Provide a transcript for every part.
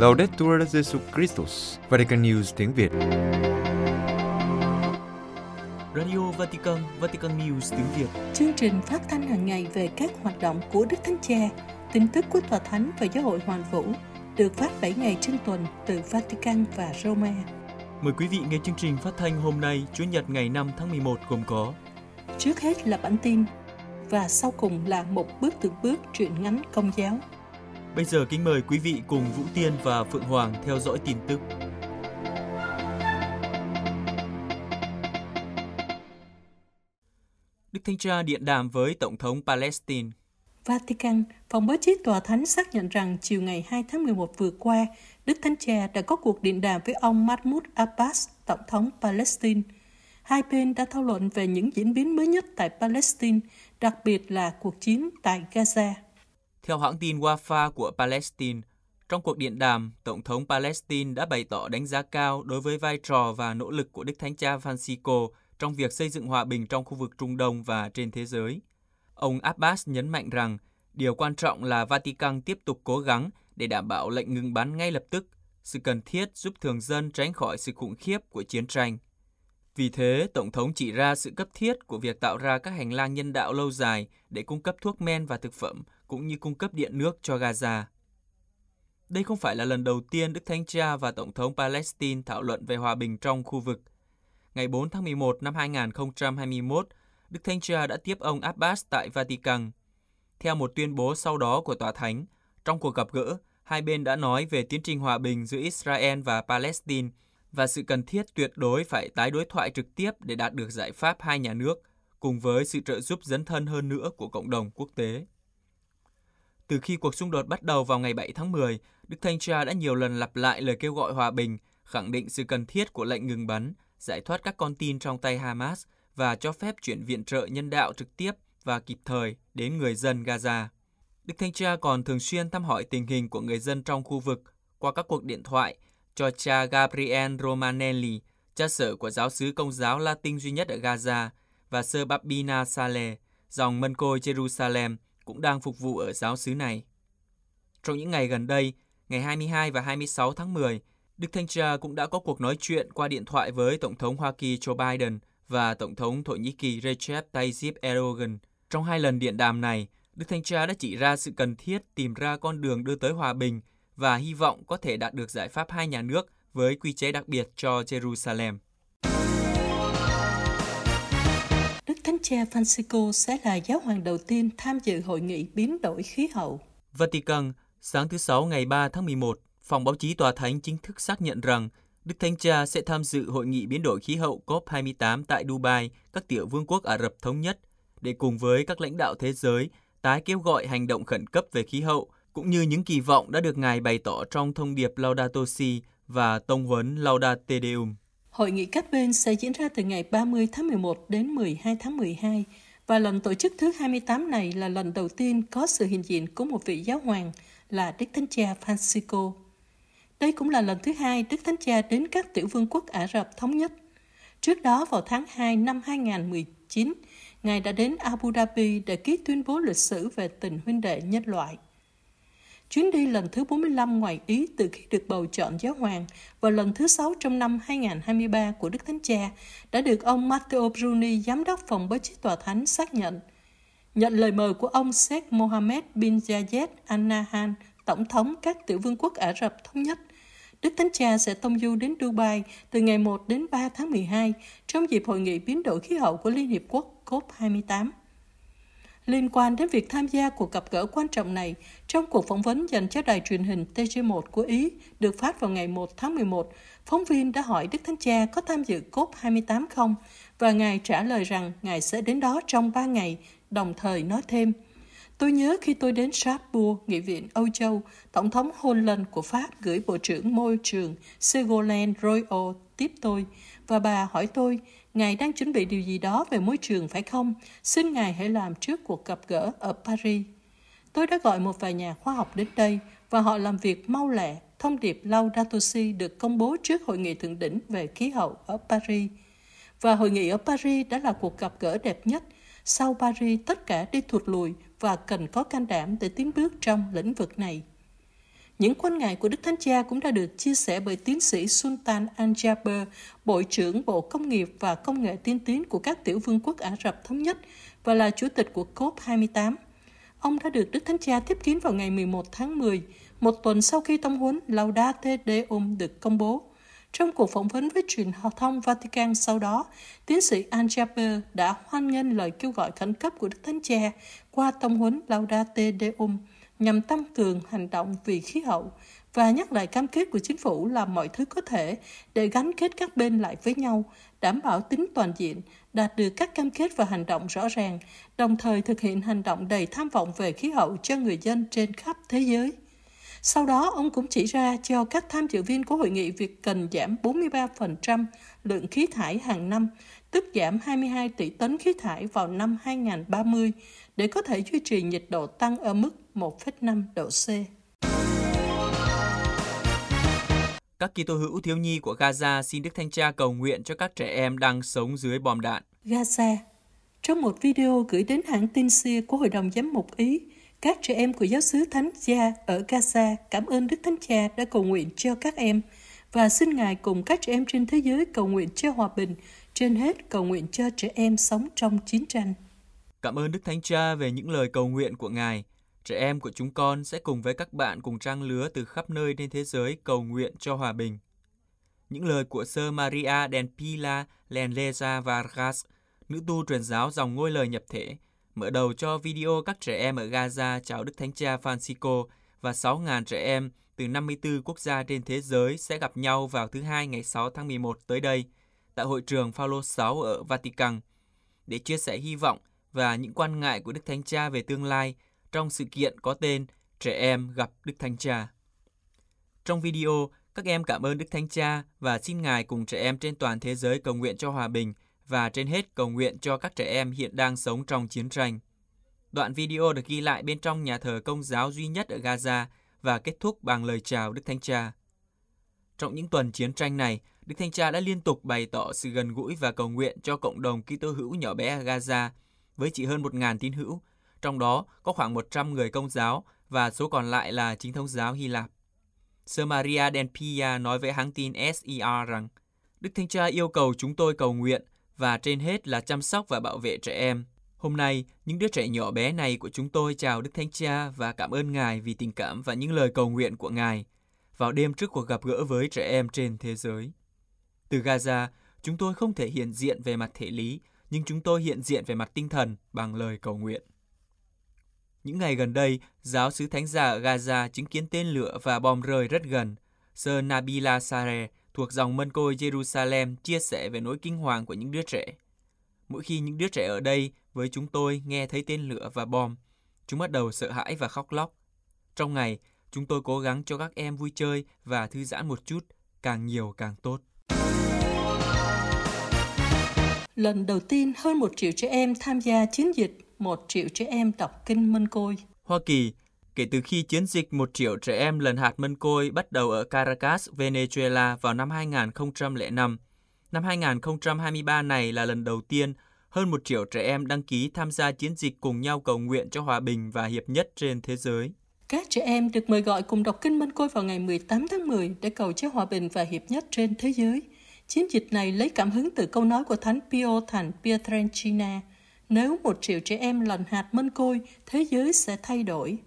Laudetur Jesus Christus, Vatican News tiếng Việt. Radio Vatican, Vatican News tiếng Việt. Chương trình phát thanh hàng ngày về các hoạt động của Đức Thánh Cha, tin tức của Tòa Thánh và Giáo hội Hoàn Vũ được phát 7 ngày trên tuần từ Vatican và Roma. Mời quý vị nghe chương trình phát thanh hôm nay, Chủ nhật ngày 5 tháng 11 gồm có Trước hết là bản tin và sau cùng là một bước từng bước truyện ngắn công giáo. Bây giờ kính mời quý vị cùng Vũ Tiên và Phượng Hoàng theo dõi tin tức. Đức Thanh Cha điện đàm với Tổng thống Palestine. Vatican, phòng báo chí tòa thánh xác nhận rằng chiều ngày 2 tháng 11 vừa qua, Đức Thánh Cha đã có cuộc điện đàm với ông Mahmoud Abbas, Tổng thống Palestine. Hai bên đã thảo luận về những diễn biến mới nhất tại Palestine, đặc biệt là cuộc chiến tại Gaza. Theo hãng tin Wafa của Palestine, trong cuộc điện đàm, Tổng thống Palestine đã bày tỏ đánh giá cao đối với vai trò và nỗ lực của Đức Thánh Cha Francisco trong việc xây dựng hòa bình trong khu vực Trung Đông và trên thế giới. Ông Abbas nhấn mạnh rằng điều quan trọng là Vatican tiếp tục cố gắng để đảm bảo lệnh ngừng bắn ngay lập tức, sự cần thiết giúp thường dân tránh khỏi sự khủng khiếp của chiến tranh. Vì thế, Tổng thống chỉ ra sự cấp thiết của việc tạo ra các hành lang nhân đạo lâu dài để cung cấp thuốc men và thực phẩm, cũng như cung cấp điện nước cho Gaza. Đây không phải là lần đầu tiên Đức Thánh Cha và Tổng thống Palestine thảo luận về hòa bình trong khu vực. Ngày 4 tháng 11 năm 2021, Đức Thánh Cha đã tiếp ông Abbas tại Vatican. Theo một tuyên bố sau đó của Tòa Thánh, trong cuộc gặp gỡ, hai bên đã nói về tiến trình hòa bình giữa Israel và Palestine và sự cần thiết tuyệt đối phải tái đối thoại trực tiếp để đạt được giải pháp hai nhà nước, cùng với sự trợ giúp dấn thân hơn nữa của cộng đồng quốc tế. Từ khi cuộc xung đột bắt đầu vào ngày 7 tháng 10, Đức Thanh Cha đã nhiều lần lặp lại lời kêu gọi hòa bình, khẳng định sự cần thiết của lệnh ngừng bắn, giải thoát các con tin trong tay Hamas và cho phép chuyển viện trợ nhân đạo trực tiếp và kịp thời đến người dân Gaza. Đức Thanh Cha còn thường xuyên thăm hỏi tình hình của người dân trong khu vực qua các cuộc điện thoại cho cha Gabriel Romanelli, cha sở của giáo sứ công giáo Latin duy nhất ở Gaza, và sơ Babina Saleh, dòng mân côi Jerusalem, cũng đang phục vụ ở giáo xứ này. Trong những ngày gần đây, ngày 22 và 26 tháng 10, Đức Thanh Cha cũng đã có cuộc nói chuyện qua điện thoại với Tổng thống Hoa Kỳ Joe Biden và Tổng thống Thổ Nhĩ Kỳ Recep Tayyip Erdogan. Trong hai lần điện đàm này, Đức Thanh Cha đã chỉ ra sự cần thiết tìm ra con đường đưa tới hòa bình và hy vọng có thể đạt được giải pháp hai nhà nước với quy chế đặc biệt cho Jerusalem. Cha Francisco sẽ là giáo hoàng đầu tiên tham dự hội nghị biến đổi khí hậu. Vatican, sáng thứ Sáu ngày 3 tháng 11, phòng báo chí Tòa Thánh chính thức xác nhận rằng Đức Thánh Cha sẽ tham dự hội nghị biến đổi khí hậu COP28 tại Dubai, các tiểu vương quốc Ả Rập Thống Nhất, để cùng với các lãnh đạo thế giới tái kêu gọi hành động khẩn cấp về khí hậu, cũng như những kỳ vọng đã được Ngài bày tỏ trong thông điệp Laudato Si và tông huấn Laudate Deum. Hội nghị các bên sẽ diễn ra từ ngày 30 tháng 11 đến 12 tháng 12 và lần tổ chức thứ 28 này là lần đầu tiên có sự hiện diện của một vị giáo hoàng là Đức Thánh Cha Francisco. Đây cũng là lần thứ hai Đức Thánh Cha đến các tiểu vương quốc Ả Rập Thống Nhất. Trước đó vào tháng 2 năm 2019, Ngài đã đến Abu Dhabi để ký tuyên bố lịch sử về tình huynh đệ nhân loại. Chuyến đi lần thứ 45 ngoài Ý từ khi được bầu chọn giáo hoàng và lần thứ 6 trong năm 2023 của Đức Thánh Cha đã được ông Matteo Bruni, giám đốc phòng báo chí tòa thánh xác nhận. Nhận lời mời của ông Sheikh Mohammed bin Zayed Al Nahyan, tổng thống các tiểu vương quốc Ả Rập thống nhất, Đức Thánh Cha sẽ tông du đến Dubai từ ngày 1 đến 3 tháng 12 trong dịp hội nghị biến đổi khí hậu của Liên Hiệp Quốc COP28. Liên quan đến việc tham gia cuộc gặp gỡ quan trọng này, trong cuộc phỏng vấn dành cho đài truyền hình TG1 của Ý được phát vào ngày 1 tháng 11, phóng viên đã hỏi Đức Thánh Cha có tham dự COP28 không? Và Ngài trả lời rằng Ngài sẽ đến đó trong 3 ngày, đồng thời nói thêm – Tôi nhớ khi tôi đến Strasbourg, Nghị viện Âu Châu, Tổng thống Hollande của Pháp gửi Bộ trưởng Môi trường Ségolène Royal tiếp tôi và bà hỏi tôi, Ngài đang chuẩn bị điều gì đó về môi trường phải không? Xin Ngài hãy làm trước cuộc gặp gỡ ở Paris. Tôi đã gọi một vài nhà khoa học đến đây và họ làm việc mau lẹ. Thông điệp Laudato Si được công bố trước hội nghị thượng đỉnh về khí hậu ở Paris. Và hội nghị ở Paris đã là cuộc gặp gỡ đẹp nhất. Sau Paris, tất cả đi thụt lùi và cần có can đảm để tiến bước trong lĩnh vực này. Những quan ngại của Đức Thánh Cha cũng đã được chia sẻ bởi tiến sĩ Sultan Al-Jaber, Bộ trưởng Bộ Công nghiệp và Công nghệ tiên tiến của các tiểu vương quốc Ả Rập Thống Nhất và là chủ tịch của COP28. Ông đã được Đức Thánh Cha tiếp kiến vào ngày 11 tháng 10, một tuần sau khi tông huấn Laudate Deum được công bố. Trong cuộc phỏng vấn với truyền thông Vatican sau đó, tiến sĩ Al-Jaber đã hoan nghênh lời kêu gọi khẩn cấp của Đức Thánh Cha qua tông huấn Laudate Deum nhằm tăng cường hành động vì khí hậu và nhắc lại cam kết của chính phủ làm mọi thứ có thể để gắn kết các bên lại với nhau, đảm bảo tính toàn diện, đạt được các cam kết và hành động rõ ràng, đồng thời thực hiện hành động đầy tham vọng về khí hậu cho người dân trên khắp thế giới. Sau đó, ông cũng chỉ ra cho các tham dự viên của hội nghị việc cần giảm 43% lượng khí thải hàng năm, tức giảm 22 tỷ tấn khí thải vào năm 2030, để có thể duy trì nhiệt độ tăng ở mức 1,5 độ C. Các Kitô hữu thiếu nhi của Gaza xin Đức Thánh Cha cầu nguyện cho các trẻ em đang sống dưới bom đạn. Gaza Trong một video gửi đến hãng tin SIA của Hội đồng Giám mục Ý, các trẻ em của giáo sứ Thánh cha ở Gaza cảm ơn Đức Thánh Cha đã cầu nguyện cho các em và xin Ngài cùng các trẻ em trên thế giới cầu nguyện cho hòa bình, trên hết cầu nguyện cho trẻ em sống trong chiến tranh. Cảm ơn Đức Thánh Cha về những lời cầu nguyện của Ngài. Trẻ em của chúng con sẽ cùng với các bạn cùng trang lứa từ khắp nơi trên thế giới cầu nguyện cho hòa bình. Những lời của Sơ Maria del Pila Lenleza Vargas, nữ tu truyền giáo dòng ngôi lời nhập thể, mở đầu cho video các trẻ em ở Gaza chào Đức Thánh Cha Francisco và 6.000 trẻ em từ 54 quốc gia trên thế giới sẽ gặp nhau vào thứ Hai ngày 6 tháng 11 tới đây tại hội trường Phaolô 6 ở Vatican để chia sẻ hy vọng và những quan ngại của Đức Thánh Cha về tương lai trong sự kiện có tên Trẻ em gặp Đức Thánh Cha. Trong video, các em cảm ơn Đức Thánh Cha và xin Ngài cùng trẻ em trên toàn thế giới cầu nguyện cho hòa bình và trên hết cầu nguyện cho các trẻ em hiện đang sống trong chiến tranh. Đoạn video được ghi lại bên trong nhà thờ công giáo duy nhất ở Gaza và kết thúc bằng lời chào Đức Thánh Cha. Trong những tuần chiến tranh này, Đức Thánh Cha đã liên tục bày tỏ sự gần gũi và cầu nguyện cho cộng đồng Kitô hữu nhỏ bé ở Gaza với chỉ hơn 1.000 tín hữu, trong đó có khoảng 100 người công giáo và số còn lại là chính thống giáo Hy Lạp. Sơ Maria Del Pia nói với hãng tin SER rằng Đức Thánh Cha yêu cầu chúng tôi cầu nguyện và trên hết là chăm sóc và bảo vệ trẻ em. Hôm nay, những đứa trẻ nhỏ bé này của chúng tôi chào Đức Thánh Cha và cảm ơn Ngài vì tình cảm và những lời cầu nguyện của Ngài vào đêm trước cuộc gặp gỡ với trẻ em trên thế giới. Từ Gaza, chúng tôi không thể hiện diện về mặt thể lý, nhưng chúng tôi hiện diện về mặt tinh thần bằng lời cầu nguyện. Những ngày gần đây, giáo sứ thánh Giả ở Gaza chứng kiến tên lửa và bom rơi rất gần. Sơ Nabila Sareh thuộc dòng mân côi Jerusalem chia sẻ về nỗi kinh hoàng của những đứa trẻ. Mỗi khi những đứa trẻ ở đây với chúng tôi nghe thấy tên lửa và bom, chúng bắt đầu sợ hãi và khóc lóc. Trong ngày, chúng tôi cố gắng cho các em vui chơi và thư giãn một chút, càng nhiều càng tốt. Lần đầu tiên hơn một triệu trẻ em tham gia chiến dịch, một triệu trẻ em đọc kinh Mân Côi. Hoa Kỳ, kể từ khi chiến dịch một triệu trẻ em lần hạt mân côi bắt đầu ở Caracas, Venezuela vào năm 2005. Năm 2023 này là lần đầu tiên hơn một triệu trẻ em đăng ký tham gia chiến dịch cùng nhau cầu nguyện cho hòa bình và hiệp nhất trên thế giới. Các trẻ em được mời gọi cùng đọc kinh Mân Côi vào ngày 18 tháng 10 để cầu cho hòa bình và hiệp nhất trên thế giới. Chiến dịch này lấy cảm hứng từ câu nói của Thánh Pio thành Pietrangina, nếu một triệu trẻ em lần hạt mân côi, thế giới sẽ thay đổi.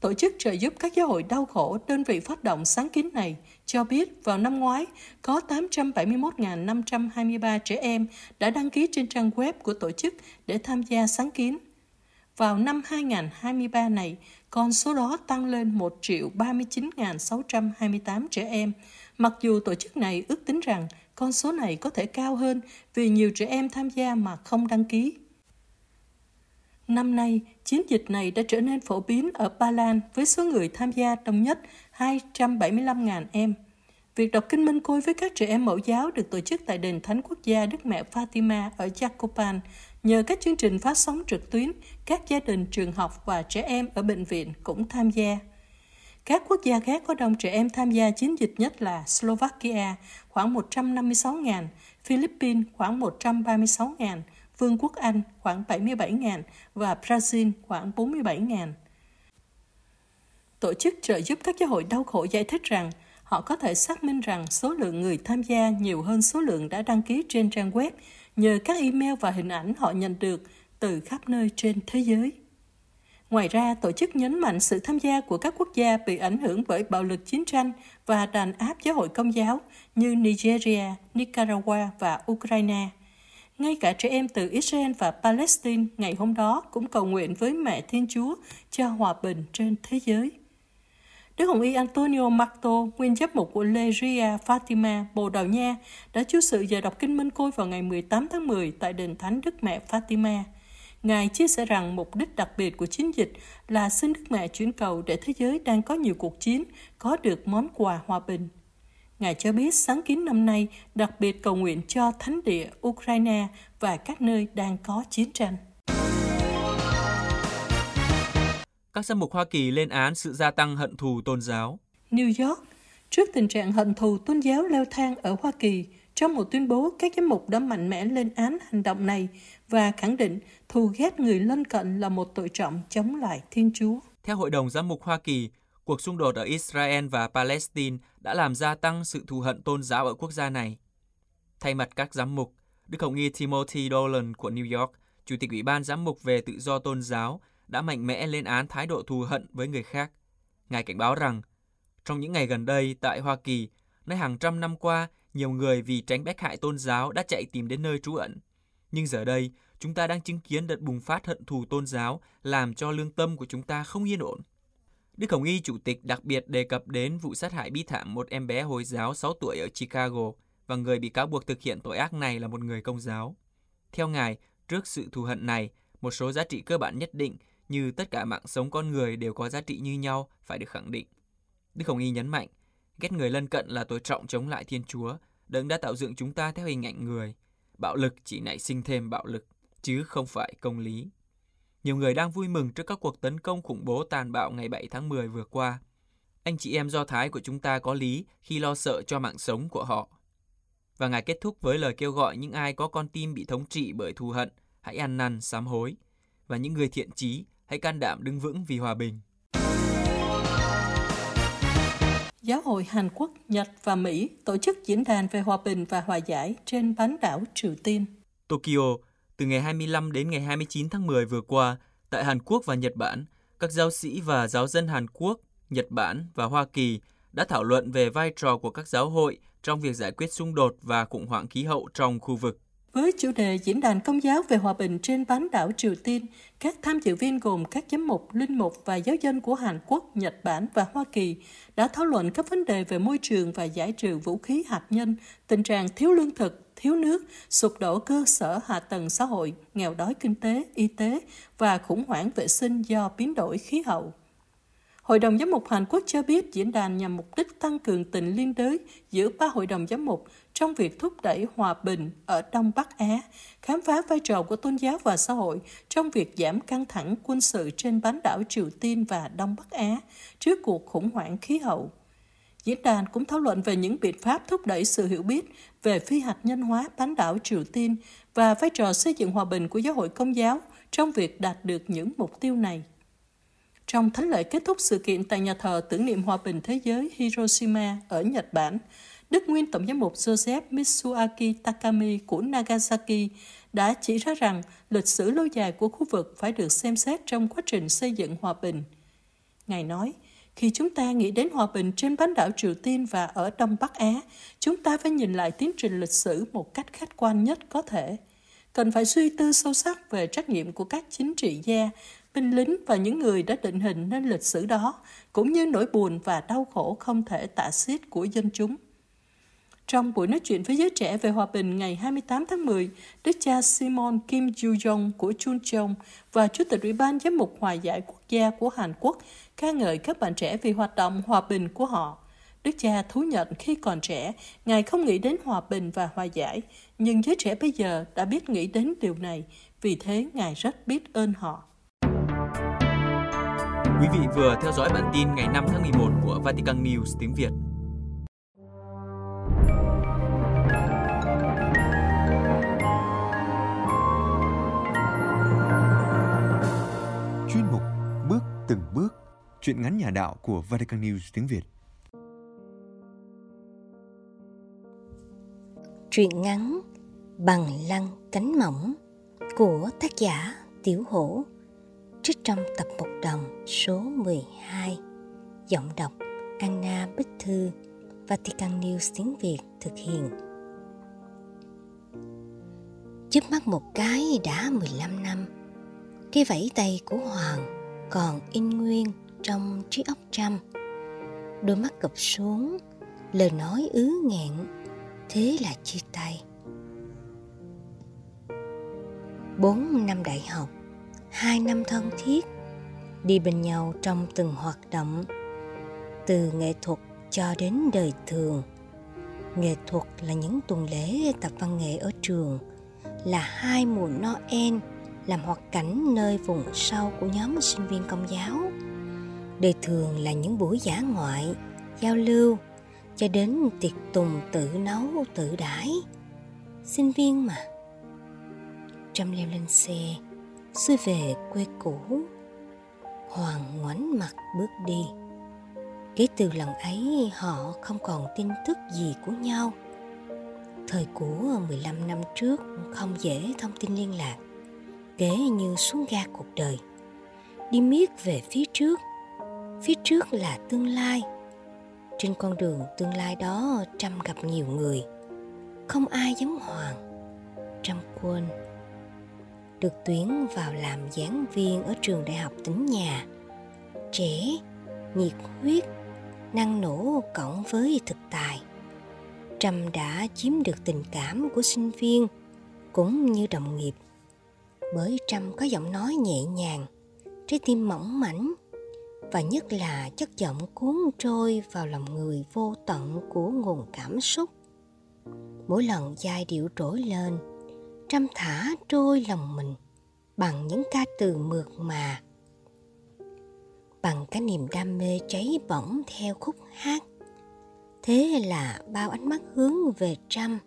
Tổ chức trợ giúp các giáo hội đau khổ đơn vị phát động sáng kiến này cho biết vào năm ngoái có 871.523 trẻ em đã đăng ký trên trang web của tổ chức để tham gia sáng kiến. Vào năm 2023 này, con số đó tăng lên 1 triệu 39.628 trẻ em, mặc dù tổ chức này ước tính rằng con số này có thể cao hơn vì nhiều trẻ em tham gia mà không đăng ký. Năm nay, chiến dịch này đã trở nên phổ biến ở Ba Lan với số người tham gia đông nhất 275.000 em. Việc đọc kinh Minh Côi với các trẻ em mẫu giáo được tổ chức tại đền Thánh Quốc gia Đức Mẹ Fatima ở Jacopan nhờ các chương trình phát sóng trực tuyến, các gia đình, trường học và trẻ em ở bệnh viện cũng tham gia. Các quốc gia khác có đông trẻ em tham gia chiến dịch nhất là Slovakia khoảng 156.000, Philippines khoảng 136.000, Vương quốc Anh khoảng 77.000 và Brazil khoảng 47.000. Tổ chức trợ giúp các giáo hội đau khổ giải thích rằng họ có thể xác minh rằng số lượng người tham gia nhiều hơn số lượng đã đăng ký trên trang web nhờ các email và hình ảnh họ nhận được từ khắp nơi trên thế giới. Ngoài ra, tổ chức nhấn mạnh sự tham gia của các quốc gia bị ảnh hưởng bởi bạo lực chiến tranh và đàn áp giáo hội công giáo như Nigeria, Nicaragua và Ukraine. Ngay cả trẻ em từ Israel và Palestine ngày hôm đó cũng cầu nguyện với Mẹ Thiên Chúa cho hòa bình trên thế giới. Đức Hồng Y Antonio Marto, nguyên giám mục của Legia Fatima, Bồ Đào Nha, đã chú sự giờ đọc Kinh Minh Côi vào ngày 18 tháng 10 tại đền Thánh Đức Mẹ Fatima. Ngài chia sẻ rằng mục đích đặc biệt của chiến dịch là xin Đức Mẹ chuyển cầu để thế giới đang có nhiều cuộc chiến có được món quà hòa bình. Ngài cho biết sáng kiến năm nay đặc biệt cầu nguyện cho thánh địa Ukraine và các nơi đang có chiến tranh. Các giám mục Hoa Kỳ lên án sự gia tăng hận thù tôn giáo. New York, trước tình trạng hận thù tôn giáo leo thang ở Hoa Kỳ, trong một tuyên bố, các giám mục đã mạnh mẽ lên án hành động này và khẳng định thù ghét người lân cận là một tội trọng chống lại Thiên Chúa. Theo Hội đồng Giám mục Hoa Kỳ, cuộc xung đột ở Israel và Palestine đã làm gia tăng sự thù hận tôn giáo ở quốc gia này. Thay mặt các giám mục, Đức Hồng Y Timothy Dolan của New York, Chủ tịch Ủy ban Giám mục về tự do tôn giáo, đã mạnh mẽ lên án thái độ thù hận với người khác. Ngài cảnh báo rằng, trong những ngày gần đây tại Hoa Kỳ, nơi hàng trăm năm qua, nhiều người vì tránh bách hại tôn giáo đã chạy tìm đến nơi trú ẩn. Nhưng giờ đây, chúng ta đang chứng kiến đợt bùng phát hận thù tôn giáo làm cho lương tâm của chúng ta không yên ổn. Đức Hồng Y Chủ tịch đặc biệt đề cập đến vụ sát hại bi thảm một em bé Hồi giáo 6 tuổi ở Chicago và người bị cáo buộc thực hiện tội ác này là một người công giáo. Theo Ngài, trước sự thù hận này, một số giá trị cơ bản nhất định như tất cả mạng sống con người đều có giá trị như nhau phải được khẳng định. Đức Hồng Y nhấn mạnh, ghét người lân cận là tội trọng chống lại Thiên Chúa, đấng đã tạo dựng chúng ta theo hình ảnh người. Bạo lực chỉ nảy sinh thêm bạo lực, chứ không phải công lý. Nhiều người đang vui mừng trước các cuộc tấn công khủng bố tàn bạo ngày 7 tháng 10 vừa qua. Anh chị em Do Thái của chúng ta có lý khi lo sợ cho mạng sống của họ. Và Ngài kết thúc với lời kêu gọi những ai có con tim bị thống trị bởi thù hận, hãy ăn năn sám hối. Và những người thiện trí, hãy can đảm đứng vững vì hòa bình. Giáo hội Hàn Quốc, Nhật và Mỹ tổ chức diễn đàn về hòa bình và hòa giải trên bán đảo Triều Tiên. Tokyo, từ ngày 25 đến ngày 29 tháng 10 vừa qua, tại Hàn Quốc và Nhật Bản, các giáo sĩ và giáo dân Hàn Quốc, Nhật Bản và Hoa Kỳ đã thảo luận về vai trò của các giáo hội trong việc giải quyết xung đột và khủng hoảng khí hậu trong khu vực. Với chủ đề Diễn đàn Công giáo về hòa bình trên bán đảo Triều Tiên, các tham dự viên gồm các giám mục, linh mục và giáo dân của Hàn Quốc, Nhật Bản và Hoa Kỳ đã thảo luận các vấn đề về môi trường và giải trừ vũ khí hạt nhân, tình trạng thiếu lương thực, thiếu nước, sụp đổ cơ sở hạ tầng xã hội, nghèo đói kinh tế, y tế và khủng hoảng vệ sinh do biến đổi khí hậu. Hội đồng giám mục Hàn Quốc cho biết diễn đàn nhằm mục đích tăng cường tình liên đới giữa ba hội đồng giám mục trong việc thúc đẩy hòa bình ở Đông Bắc Á, khám phá vai trò của tôn giáo và xã hội trong việc giảm căng thẳng quân sự trên bán đảo Triều Tiên và Đông Bắc Á trước cuộc khủng hoảng khí hậu. Diễn đàn cũng thảo luận về những biện pháp thúc đẩy sự hiểu biết về phi hạt nhân hóa bán đảo Triều Tiên và vai trò xây dựng hòa bình của giáo hội công giáo trong việc đạt được những mục tiêu này. Trong thánh lễ kết thúc sự kiện tại nhà thờ tưởng niệm hòa bình thế giới Hiroshima ở Nhật Bản, Đức Nguyên Tổng giám mục Joseph Mitsuaki Takami của Nagasaki đã chỉ ra rằng lịch sử lâu dài của khu vực phải được xem xét trong quá trình xây dựng hòa bình. Ngài nói, khi chúng ta nghĩ đến hòa bình trên bán đảo Triều Tiên và ở Đông Bắc Á, chúng ta phải nhìn lại tiến trình lịch sử một cách khách quan nhất có thể. Cần phải suy tư sâu sắc về trách nhiệm của các chính trị gia, binh lính và những người đã định hình nên lịch sử đó, cũng như nỗi buồn và đau khổ không thể tả xiết của dân chúng. Trong buổi nói chuyện với giới trẻ về hòa bình ngày 28 tháng 10, Đức cha Simon Kim Ju-jong của Chuncheon và Chủ tịch Ủy ban Giám mục Hòa giải Quốc gia của Hàn Quốc ca ngợi các bạn trẻ vì hoạt động hòa bình của họ. Đức cha thú nhận khi còn trẻ, Ngài không nghĩ đến hòa bình và hòa giải, nhưng giới trẻ bây giờ đã biết nghĩ đến điều này, vì thế Ngài rất biết ơn họ. Quý vị vừa theo dõi bản tin ngày 5 tháng 11 của Vatican News tiếng Việt chuyện ngắn nhà đạo của Vatican News tiếng Việt. Truyện ngắn Bằng lăng cánh mỏng của tác giả Tiểu Hổ, trích trong tập một đồng số 12 giọng đọc Anna Bích Thư, Vatican News tiếng Việt thực hiện chớp mắt một cái đã 15 năm, cái vẫy tay của Hoàng còn in nguyên trong trí óc trăm đôi mắt cụp xuống, lời nói ứ nghẹn, thế là chia tay. Bốn năm đại học, hai năm thân thiết, đi bên nhau trong từng hoạt động, từ nghệ thuật cho đến đời thường. Nghệ thuật là những tuần lễ tập văn nghệ ở trường, là hai mùa noel, làm hoạt cảnh nơi vùng sâu của nhóm sinh viên công giáo đời thường là những buổi giả ngoại, giao lưu, cho đến tiệc tùng tự nấu, tự đãi. Sinh viên mà. Trâm leo lên xe xuôi về quê cũ. Hoàng ngoảnh mặt bước đi. Kể từ lần ấy, họ không còn tin tức gì của nhau. Thời của 15 năm trước, không dễ thông tin liên lạc, kể như xuống ga cuộc đời. Đi miết về phía trước phía trước là tương lai. Trên con đường tương lai đó, trâm gặp nhiều người. Không ai giống hoàng. Trâm quên. Được tuyển vào làm giảng viên ở trường đại học tỉnh nhà. Trẻ, nhiệt huyết, năng nổ cộng với thực tài. Trâm đã chiếm được tình cảm của sinh viên cũng như đồng nghiệp. Bởi trâm có giọng nói nhẹ nhàng, trái tim mỏng mảnh và nhất là chất giọng cuốn trôi vào lòng người vô tận của nguồn cảm xúc. Mỗi lần giai điệu trỗi lên trăm thả trôi lòng mình bằng những ca từ mượt mà. Bằng cái niềm đam mê cháy bỏng theo khúc hát. Thế là bao ánh mắt hướng về trăm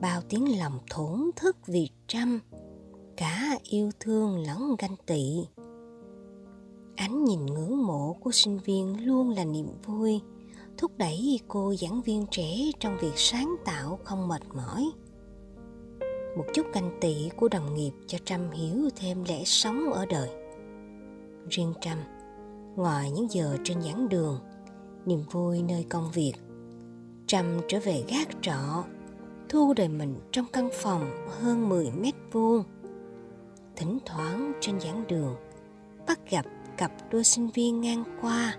bao tiếng lòng thổn thức vì trăm cả yêu thương lẫn ganh tị ánh nhìn ngưỡng mộ của sinh viên luôn là niềm vui, thúc đẩy cô giảng viên trẻ trong việc sáng tạo không mệt mỏi. Một chút canh tị của đồng nghiệp cho trâm hiểu thêm lẽ sống ở đời. Riêng trâm, ngoài những giờ trên giảng đường, niềm vui nơi công việc, trâm trở về gác trọ, thu đời mình trong căn phòng hơn 10 mét vuông. Thỉnh thoảng trên giảng đường, bắt gặp cặp đôi sinh viên ngang qua.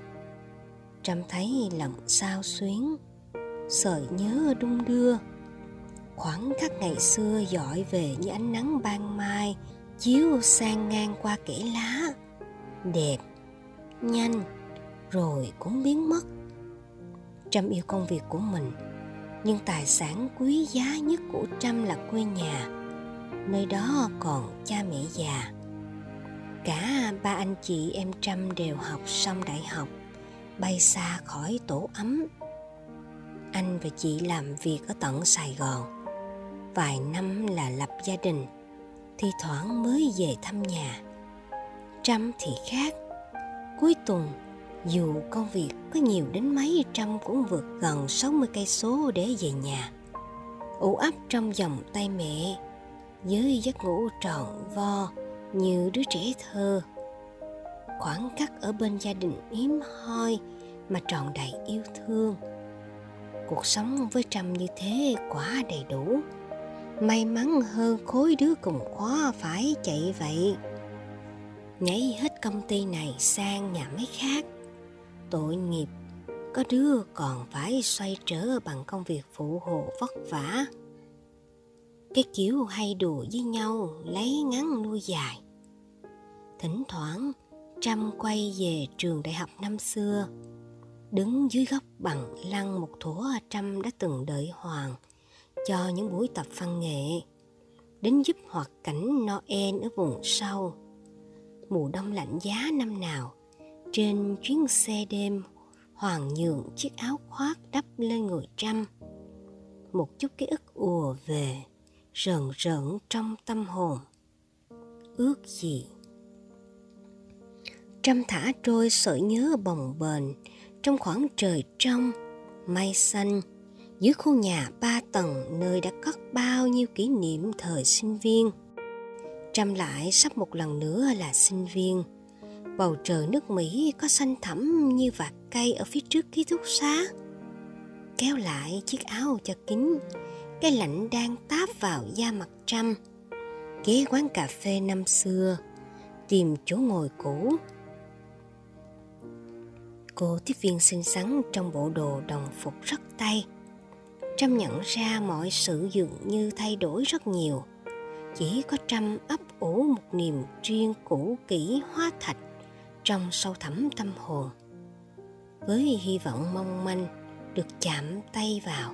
Trâm thấy lòng sao xuyến, sợi nhớ đung đưa. Khoảng khắc ngày xưa dọi về như ánh nắng ban mai, chiếu sang ngang qua kẽ lá. Đẹp, nhanh, rồi cũng biến mất. Trâm yêu công việc của mình, nhưng tài sản quý giá nhất của trâm là quê nhà. Nơi đó còn cha mẹ già cả ba anh chị em trâm đều học xong đại học bay xa khỏi tổ ấm. Anh và chị làm việc ở tận sài gòn. Vài năm là lập gia đình thi thoảng mới về thăm nhà. Trâm thì khác. Cuối tuần dù công việc có nhiều đến mấy trăm cũng vượt gần 60 cây số để về nhà. ủ ấp trong vòng tay mẹ, với giấc ngủ tròn vo như đứa trẻ thơ. Khoảng cách ở bên gia đình hiếm hoi mà tròn đầy yêu thương. Cuộc sống với Trâm như thế quá đầy đủ. May mắn hơn khối đứa cùng khóa phải chạy vậy. Nhảy hết công ty này sang nhà máy khác tội nghiệp, có đứa còn phải xoay trở bằng công việc phụ hộ vất vả cái kiểu hay đùa với nhau, lấy ngắn nuôi dài thỉnh thoảng trâm quay về trường đại học năm xưa, đứng dưới góc bằng lăng một thủa trâm đã từng đợi hoàng cho những buổi tập văn nghệ, đến giúp hoạt cảnh noel ở vùng sâu mùa đông lạnh giá năm nào, trên chuyến xe đêm, hoàng nhường chiếc áo khoác đắp lên người trăm. Một chút ký ức ùa về rợn rợn trong tâm hồn. Ước gì Trăm thả trôi sợi nhớ bồng bềnh trong khoảng trời trong, mây xanh, dưới khu nhà ba tầng nơi đã cất bao nhiêu kỷ niệm thời sinh viên. Trăm lại sắp một lần nữa là sinh viên. Bầu trời nước Mỹ có xanh thẳm như vạt cây ở phía trước ký túc xá. Kéo lại chiếc áo cho kín, cái lạnh đang táp vào da mặt trăm. Ghé quán cà phê năm xưa, tìm chỗ ngồi cũ cô tiếp viên xinh xắn trong bộ đồ đồng phục rất tay. Trâm nhận ra mọi sự dường như thay đổi rất nhiều. Chỉ có trâm ấp ủ một niềm riêng cũ kỹ hóa thạch trong sâu thẳm tâm hồn. Với hy vọng mong manh được chạm tay vào,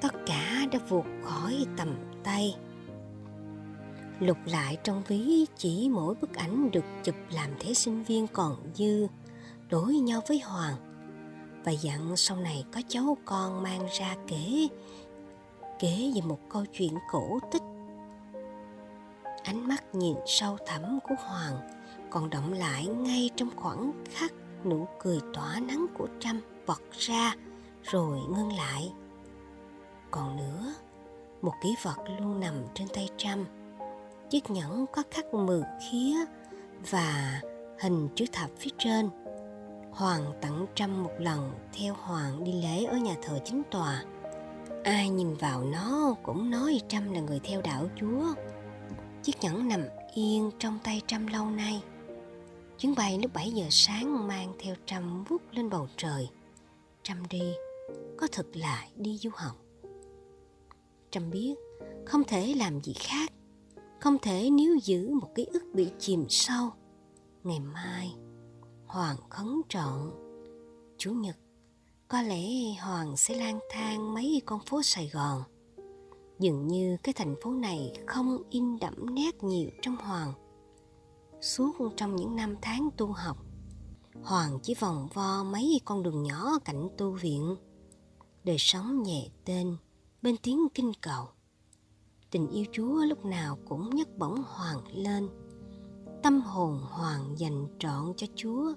tất cả đã vụt khỏi tầm tay. Lục lại trong ví chỉ mỗi bức ảnh được chụp làm thế sinh viên còn dư đối nhau với Hoàng và dặn sau này có cháu con mang ra kể kể về một câu chuyện cổ tích ánh mắt nhìn sâu thẳm của Hoàng còn động lại ngay trong khoảng khắc nụ cười tỏa nắng của Trâm bật ra rồi ngưng lại. Còn nữa, một kỷ vật luôn nằm trên tay Trâm. Chiếc nhẫn có khắc mười khía và hình chữ thập phía trên Hoàng tặng trăm một lần theo Hoàng đi lễ ở nhà thờ chính tòa. Ai nhìn vào nó cũng nói Trâm là người theo đạo Chúa. Chiếc nhẫn nằm yên trong tay Trâm lâu nay. Chuyến bay lúc 7 giờ sáng mang theo Trâm vút lên bầu trời. Trâm đi, có thực là đi du học. Trâm biết không thể làm gì khác, không thể níu giữ một ký ức bị chìm sâu. Ngày mai, Hoàng khấn trọn. Chủ nhật, có lẽ Hoàng sẽ lang thang mấy con phố Sài Gòn. Dường như cái thành phố này không in đậm nét nhiều trong Hoàng. Suốt trong những năm tháng tu học, Hoàng chỉ vòng vo mấy con đường nhỏ cạnh tu viện. Đời sống nhẹ tên, bên tiếng kinh cầu. Tình yêu Chúa lúc nào cũng nhấc bổng Hoàng lên tâm hồn hoàng dành trọn cho Chúa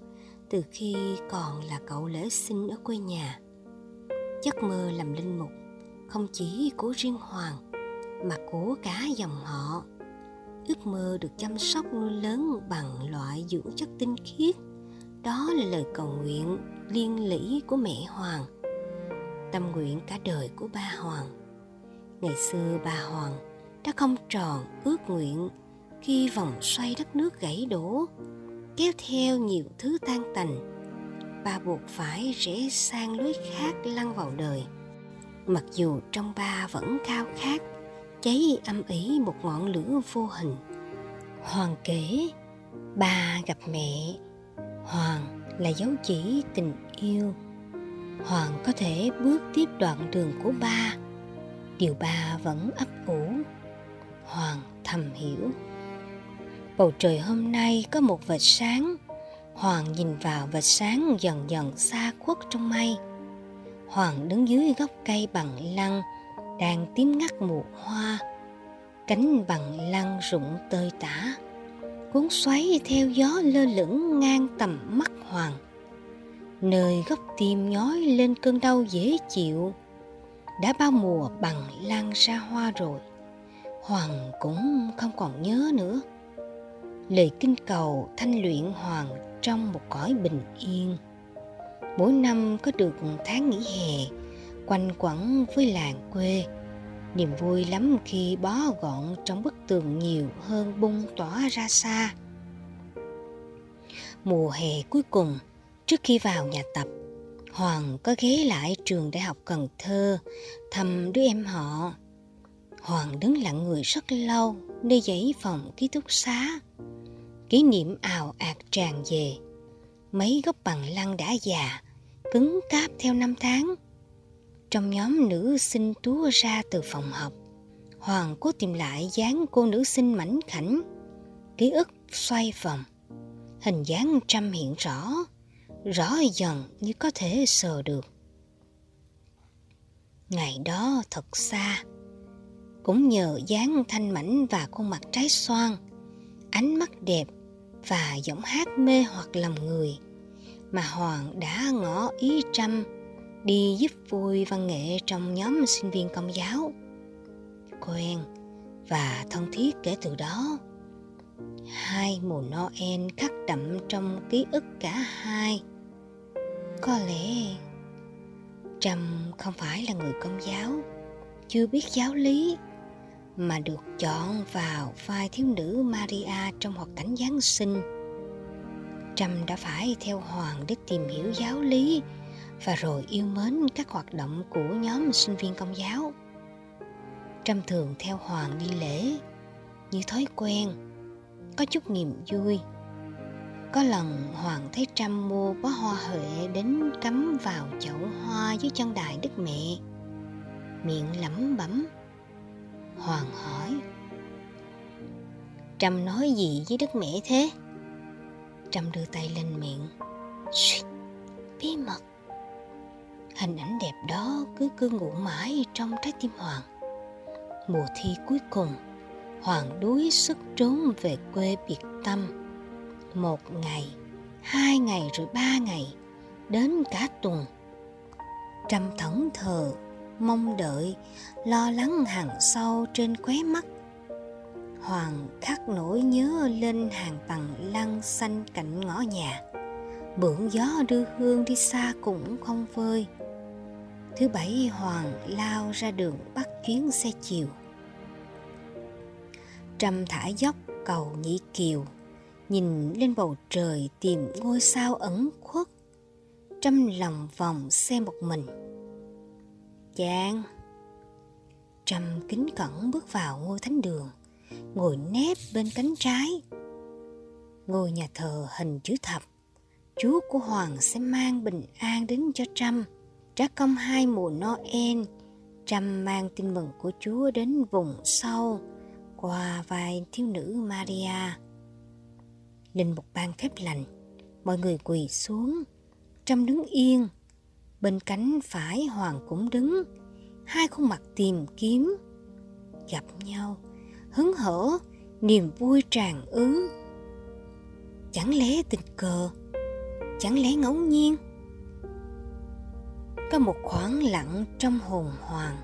từ khi còn là cậu lễ sinh ở quê nhà. Giấc mơ làm linh mục không chỉ của riêng Hoàng, mà của cả dòng họ. Ước mơ được chăm sóc nuôi lớn bằng loại dưỡng chất tinh khiết. Đó là lời cầu nguyện liên lỉ của mẹ Hoàng. Tâm nguyện cả đời của ba Hoàng. Ngày xưa ba Hoàng đã không tròn ước nguyện khi vòng xoay đất nước gãy đổ, kéo theo nhiều thứ tan tành, bà buộc phải rẽ sang lối khác lăn vào đời. Mặc dù trong ba vẫn khao khát, cháy âm ỉ một ngọn lửa vô hình. Hoàng kể ba gặp mẹ. Hoàng là dấu chỉ tình yêu. Hoàng có thể bước tiếp đoạn đường của ba. Điều ba vẫn ấp ủ. Hoàng thầm hiểu bầu trời hôm nay có một vệt sáng. Hoàng nhìn vào vệt sáng dần dần xa khuất trong mây. Hoàng đứng dưới gốc cây bằng lăng, đang tím ngắt mùa hoa. Cánh bằng lăng rụng tơi tả. Cuốn xoáy theo gió lơ lửng ngang tầm mắt hoàng. Nơi góc tim nhói lên cơn đau dễ chịu. Đã bao mùa bằng lan ra hoa rồi. Hoàng cũng không còn nhớ nữa lời kinh cầu thanh luyện hoàng trong một cõi bình yên. Mỗi năm có được tháng nghỉ hè, quanh quẩn với làng quê. Niềm vui lắm khi bó gọn trong bức tường nhiều hơn bung tỏa ra xa. Mùa hè cuối cùng, trước khi vào nhà tập, hoàng có ghé lại trường đại học cần thơ thăm đứa em họ. Hoàng đứng lặng người rất lâu, nơi dãy phòng ký túc xá kỷ niệm ào ạt tràn về. Mấy gốc bằng lăng đã già, cứng cáp theo năm tháng. Trong nhóm nữ sinh túa ra từ phòng học, hoàng cố tìm lại dáng cô nữ sinh mảnh khảnh. Ký ức xoay vòng, hình dáng trăm hiện rõ rõ dần như có thể sờ được. Ngày đó thật xa, cũng nhờ dáng thanh mảnh và khuôn mặt trái xoan, ánh mắt đẹp và giọng hát mê hoặc lòng người mà Hoàng đã ngỏ ý trăm đi giúp vui văn nghệ trong nhóm sinh viên công giáo. Quen và thân thiết kể từ đó. Hai mùa Noel khắc đậm trong ký ức cả hai. Có lẽ Trâm không phải là người công giáo, chưa biết giáo lý, mà được chọn vào vai thiếu nữ Maria trong hoạt cảnh Giáng sinh. Trâm đã phải theo Hoàng để tìm hiểu giáo lý và rồi yêu mến các hoạt động của nhóm sinh viên công giáo. Trâm thường theo Hoàng đi lễ như thói quen, có chút niềm vui. Có lần Hoàng thấy Trâm mua bó hoa huệ đến cắm vào chậu hoa dưới chân đài Đức Mẹ. Miệng lẩm bẩm. Hoàng hỏi. Trâm nói gì với Đức Mẹ thế? Trâm đưa tay lên miệng. Xuyệt, bí mật. Hình ảnh đẹp đó cứ cứ ngủ mãi trong trái tim Hoàng. Mùa thi cuối cùng, Hoàng đuối sức trốn về quê biệt tâm. Một ngày, hai ngày rồi ba ngày, đến cả tuần. Trâm thẫn thờ, mong đợi, lo lắng hàng sâu trên khóe mắt. Hoàng khắc nỗi nhớ lên hàng bằng lăng xanh cạnh ngõ nhà. Bưởng gió đưa hương đi xa cũng không vơi Thứ bảy Hoàng lao ra đường bắt chuyến xe chiều. Trầm thả dốc cầu nhĩ kiều, nhìn lên bầu trời tìm ngôi sao ẩn khuất. Trăm lòng vòng xe một mình. Chàng! Trầm kính cẩn bước vào ngôi thánh đường, ngồi nép bên cánh trái. Ngôi nhà thờ hình chữ thập, Chúa của Hoàng sẽ mang bình an đến cho Trâm Trác công hai mùa Noel, Trâm mang tin mừng của Chúa đến vùng sâu qua vai thiếu nữ Maria. Linh mục ban phép lành, mọi người quỳ xuống, Trâm đứng yên, bên cánh phải Hoàng cũng đứng, hai khuôn mặt tìm kiếm, gặp nhau, hứng hở, niềm vui tràn ứ. Chẳng lẽ tình cờ, chẳng lẽ ngẫu nhiên? có một khoảng lặng trong hồn hoàng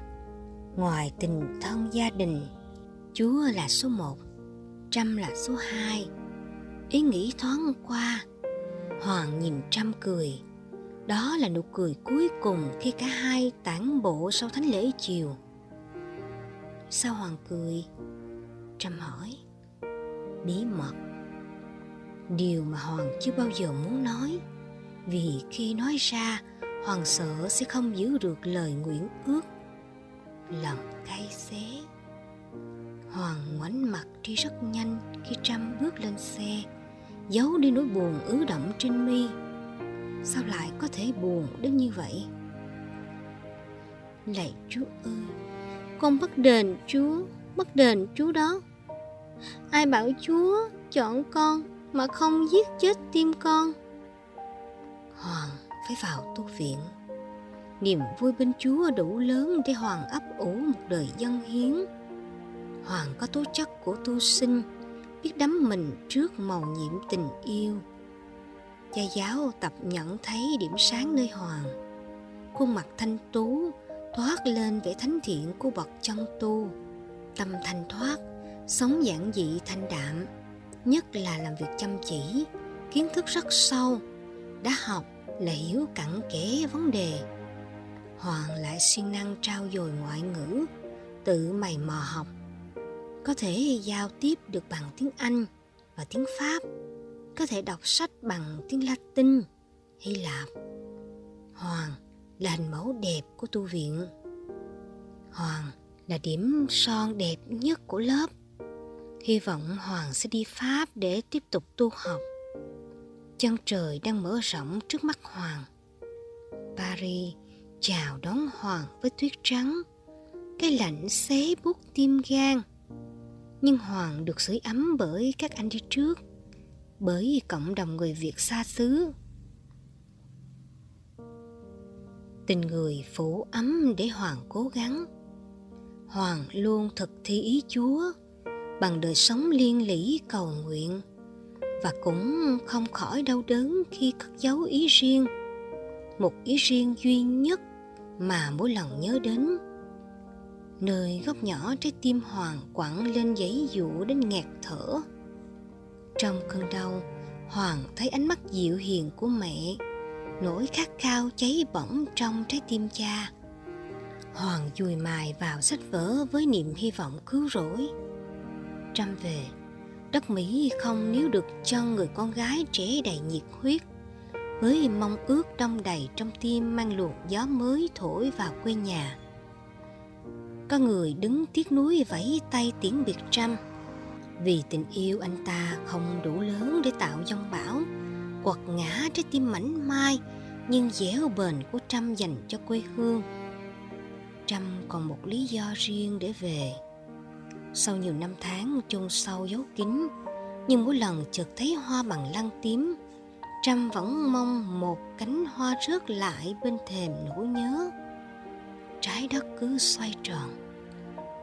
ngoài tình thân gia đình chúa là số một trăm là số hai ý nghĩ thoáng qua hoàng nhìn trăm cười đó là nụ cười cuối cùng khi cả hai tản bộ sau thánh lễ chiều. Sao hoàng cười? Trâm hỏi. Bí mật. Điều mà hoàng chưa bao giờ muốn nói. Vì khi nói ra, Hoàng sợ sẽ không giữ được lời nguyện ước. Lòng cay xé. Hoàng ngoảnh mặt đi rất nhanh khi Trâm bước lên xe, Giấu đi nỗi buồn ứ động trên mi. Sao lại có thể buồn đến như vậy? Lạy Chúa ơi, Con bắt đền Chúa Bắt đền Chúa đó. Ai bảo Chúa chọn con Mà không giết chết tim con? Hoàng phải vào tu viện. Niềm vui bên chúa đủ lớn để hoàng ấp ủ một đời dân hiến. Hoàng có tố chất của tu sinh, biết đắm mình trước màu nhiệm tình yêu cha giáo tập nhận thấy điểm sáng nơi hoàng. Khuôn mặt thanh tú thoát lên vẻ thánh thiện của bậc chân tu. Tâm thanh thoát, sống giản dị thanh đạm, nhất là làm việc chăm chỉ, kiến thức rất sâu, đã học là hiểu cặn kẽ vấn đề. Hoàng lại siêng năng trao dồi ngoại ngữ, tự mày mò học. Có thể giao tiếp được bằng tiếng anh và tiếng pháp có thể đọc sách bằng tiếng latin hy lạp hoàng là hình mẫu đẹp của tu viện. Hoàng là điểm son đẹp nhất của lớp. Hy vọng hoàng sẽ đi pháp để tiếp tục tu học. Chân trời đang mở rộng trước mắt Hoàng. Paris chào đón Hoàng với tuyết trắng, cái lạnh xé buốt tim gan. Nhưng Hoàng được sưởi ấm bởi các anh đi trước, bởi cộng đồng người Việt xa xứ. Tình người phủ ấm để Hoàng cố gắng. Hoàng luôn thực thi ý Chúa bằng đời sống liên lỉ cầu nguyện và cũng không khỏi đau đớn khi cất giấu ý riêng, một ý riêng duy nhất mà mỗi lần nhớ đến nơi góc nhỏ trái tim hoàng quặn lên giấy dụ đến nghẹt thở trong cơn đau, hoàng thấy ánh mắt dịu hiền của mẹ. Nỗi khát khao cháy bỏng trong trái tim cha. Hoàng dùi mài vào sách vở với niềm hy vọng cứu rỗi. Trăm về, đất mỹ không níu được cho người con gái trẻ đầy nhiệt huyết. Với mong ước đông đầy trong tim mang luồng gió mới thổi vào quê nhà. Có người đứng tiếc nuối vẫy tay tiễn biệt trăm vì tình yêu anh ta không đủ lớn để tạo dông bão quật ngã trái tim mảnh mai nhưng dẻo bền của Trâm dành cho quê hương. Trâm còn một lý do riêng để về. Sau nhiều năm tháng chôn sâu dấu kín, nhưng mỗi lần chợt thấy hoa bằng lăng tím, Trâm vẫn mong một cánh hoa rớt lại bên thềm nỗi nhớ. Trái đất cứ xoay tròn,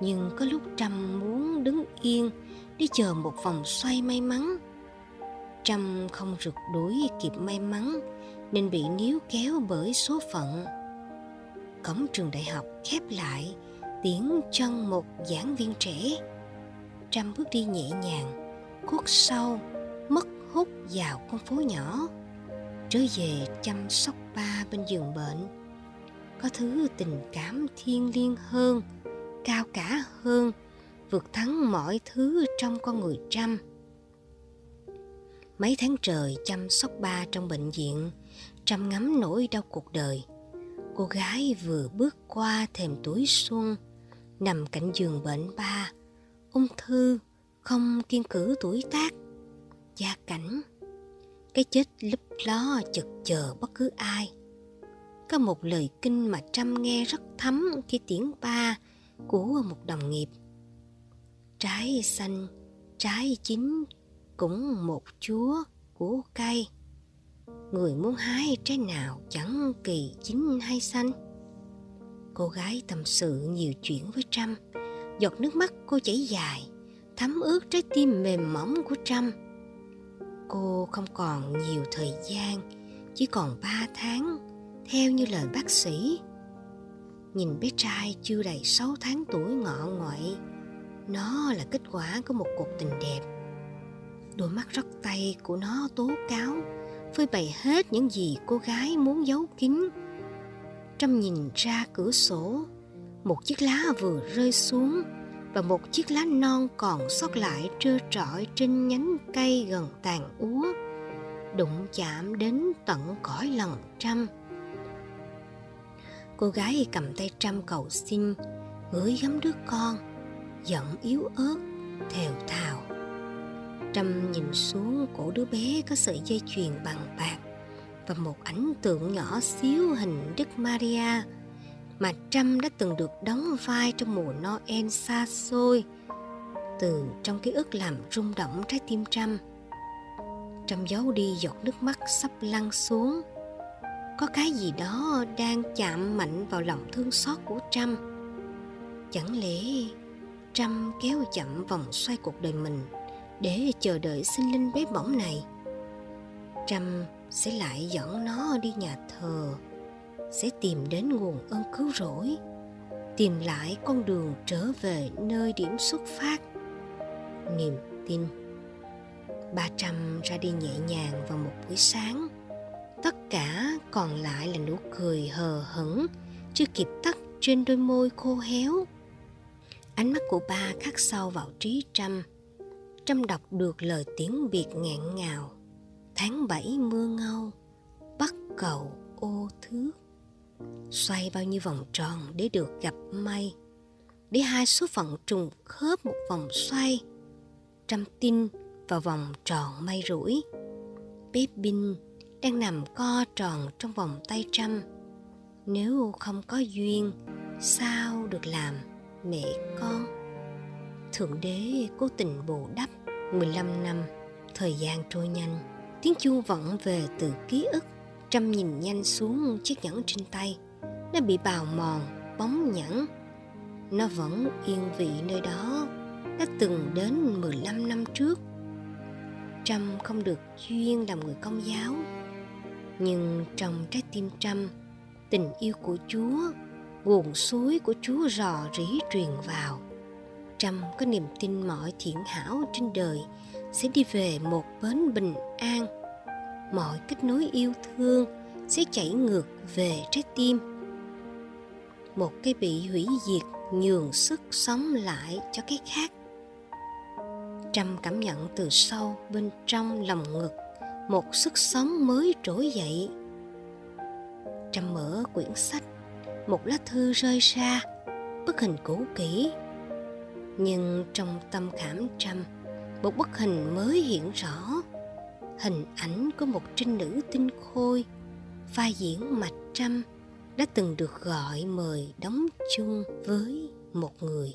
nhưng có lúc Trâm muốn đứng yên để chờ một vòng xoay may mắn. Trâm không rượt đuổi kịp may mắn nên bị níu kéo bởi số phận. Cổng trường đại học khép lại, tiếng chân một giảng viên trẻ. Trâm bước đi nhẹ nhàng, khuất sau mất hút vào con phố nhỏ. Trở về chăm sóc ba bên giường bệnh. Có thứ tình cảm thiêng liêng hơn, cao cả hơn, vượt thắng mọi thứ trong con người trăm Mấy tháng trời chăm sóc ba trong bệnh viện, trăm ngắm nỗi đau cuộc đời. Cô gái vừa bước qua thềm tuổi xuân nằm cạnh giường bệnh ba. Ung thư không kiên cử tuổi tác gia cảnh. Cái chết lấp ló chực chờ bất cứ ai. Có một lời kinh mà trâm nghe rất thấm khi tiễn ba của một đồng nghiệp. Trái xanh, trái chín cũng một chúa của cây. Người muốn hái trái nào chẳng kỳ chín hay xanh. Cô gái tâm sự nhiều chuyện với trâm. Giọt nước mắt cô chảy dài, thấm ướt trái tim mềm mỏng của trâm. Cô không còn nhiều thời gian, chỉ còn ba tháng, theo như lời bác sĩ nhìn bé trai chưa đầy 6 tháng tuổi ngọ ngoại, nó là kết quả của một cuộc tình đẹp. Đôi mắt rất tay của nó tố cáo phơi bày hết những gì cô gái muốn giấu kín. Trâm nhìn ra cửa sổ, một chiếc lá vừa rơi xuống và một chiếc lá non còn sót lại trơ trọi trên nhánh cây gần tàn úa, đụng chạm đến tận cõi lòng trâm cô gái cầm tay trăm cầu xin gửi gắm đứa con giọng yếu ớt, thều thào Trâm nhìn xuống cổ đứa bé có sợi dây chuyền bằng bạc và một ảnh tượng nhỏ xíu hình Đức Maria mà Trâm đã từng được đóng vai trong mùa Noel xa xôi, từ trong ký ức làm rung động trái tim Trâm. Trâm giấu đi giọt nước mắt sắp lăn xuống. Có cái gì đó đang chạm mạnh vào lòng thương xót của Trâm. Chẳng lẽ Trâm kéo chậm vòng xoay cuộc đời mình để chờ đợi sinh linh bé bỏng này? Trâm sẽ lại dẫn nó đi nhà thờ, sẽ tìm đến nguồn ơn cứu rỗi, tìm lại con đường trở về nơi điểm xuất phát. Niềm tin. Ba trăm ra đi nhẹ nhàng vào một buổi sáng tất cả còn lại là nụ cười hờ hững, chưa kịp tắt trên đôi môi khô héo. Ánh mắt của ba khắc sâu vào trí trăm Trâm đọc được lời tiếng biệt ngạn ngào. Tháng bảy mưa ngâu, Bắt cầu ô thước Xoay bao nhiêu vòng tròn để được gặp may Để hai số phận trùng khớp một vòng xoay. Trâm tin vào vòng tròn may rủi. Bé Binh đang nằm co tròn trong vòng tay trăm Nếu không có duyên Sao được làm mẹ con Thượng đế cố tình bù đắp 15 năm, thời gian trôi nhanh, tiếng chuông vọng về từ ký ức. Trâm nhìn nhanh xuống chiếc nhẫn trên tay. Nó bị bào mòn, bóng nhẫn. Nó vẫn yên vị nơi đó, đã từng đến 15 năm trước. Trâm không được duyên làm người công giáo. Nhưng trong trái tim Trâm, tình yêu của Chúa, nguồn suối của Chúa rò rỉ truyền vào. Trâm có niềm tin mọi thiện hảo trên đời sẽ đi về một bến bình an. Mọi kết nối yêu thương sẽ chảy ngược về trái tim. Một cái bị hủy diệt nhường sức sống lại cho cái khác trâm cảm nhận từ sâu bên trong lòng ngực một sức sống mới trỗi dậy. Trâm mở quyển sách, một lá thư rơi ra, bức hình cũ kỹ. Nhưng trong tâm khảm trâm một bức hình mới hiện rõ. Hình ảnh của một trinh nữ tinh khôi, vai diễn mạch trâm, đã từng được gọi mời đóng chung với một người.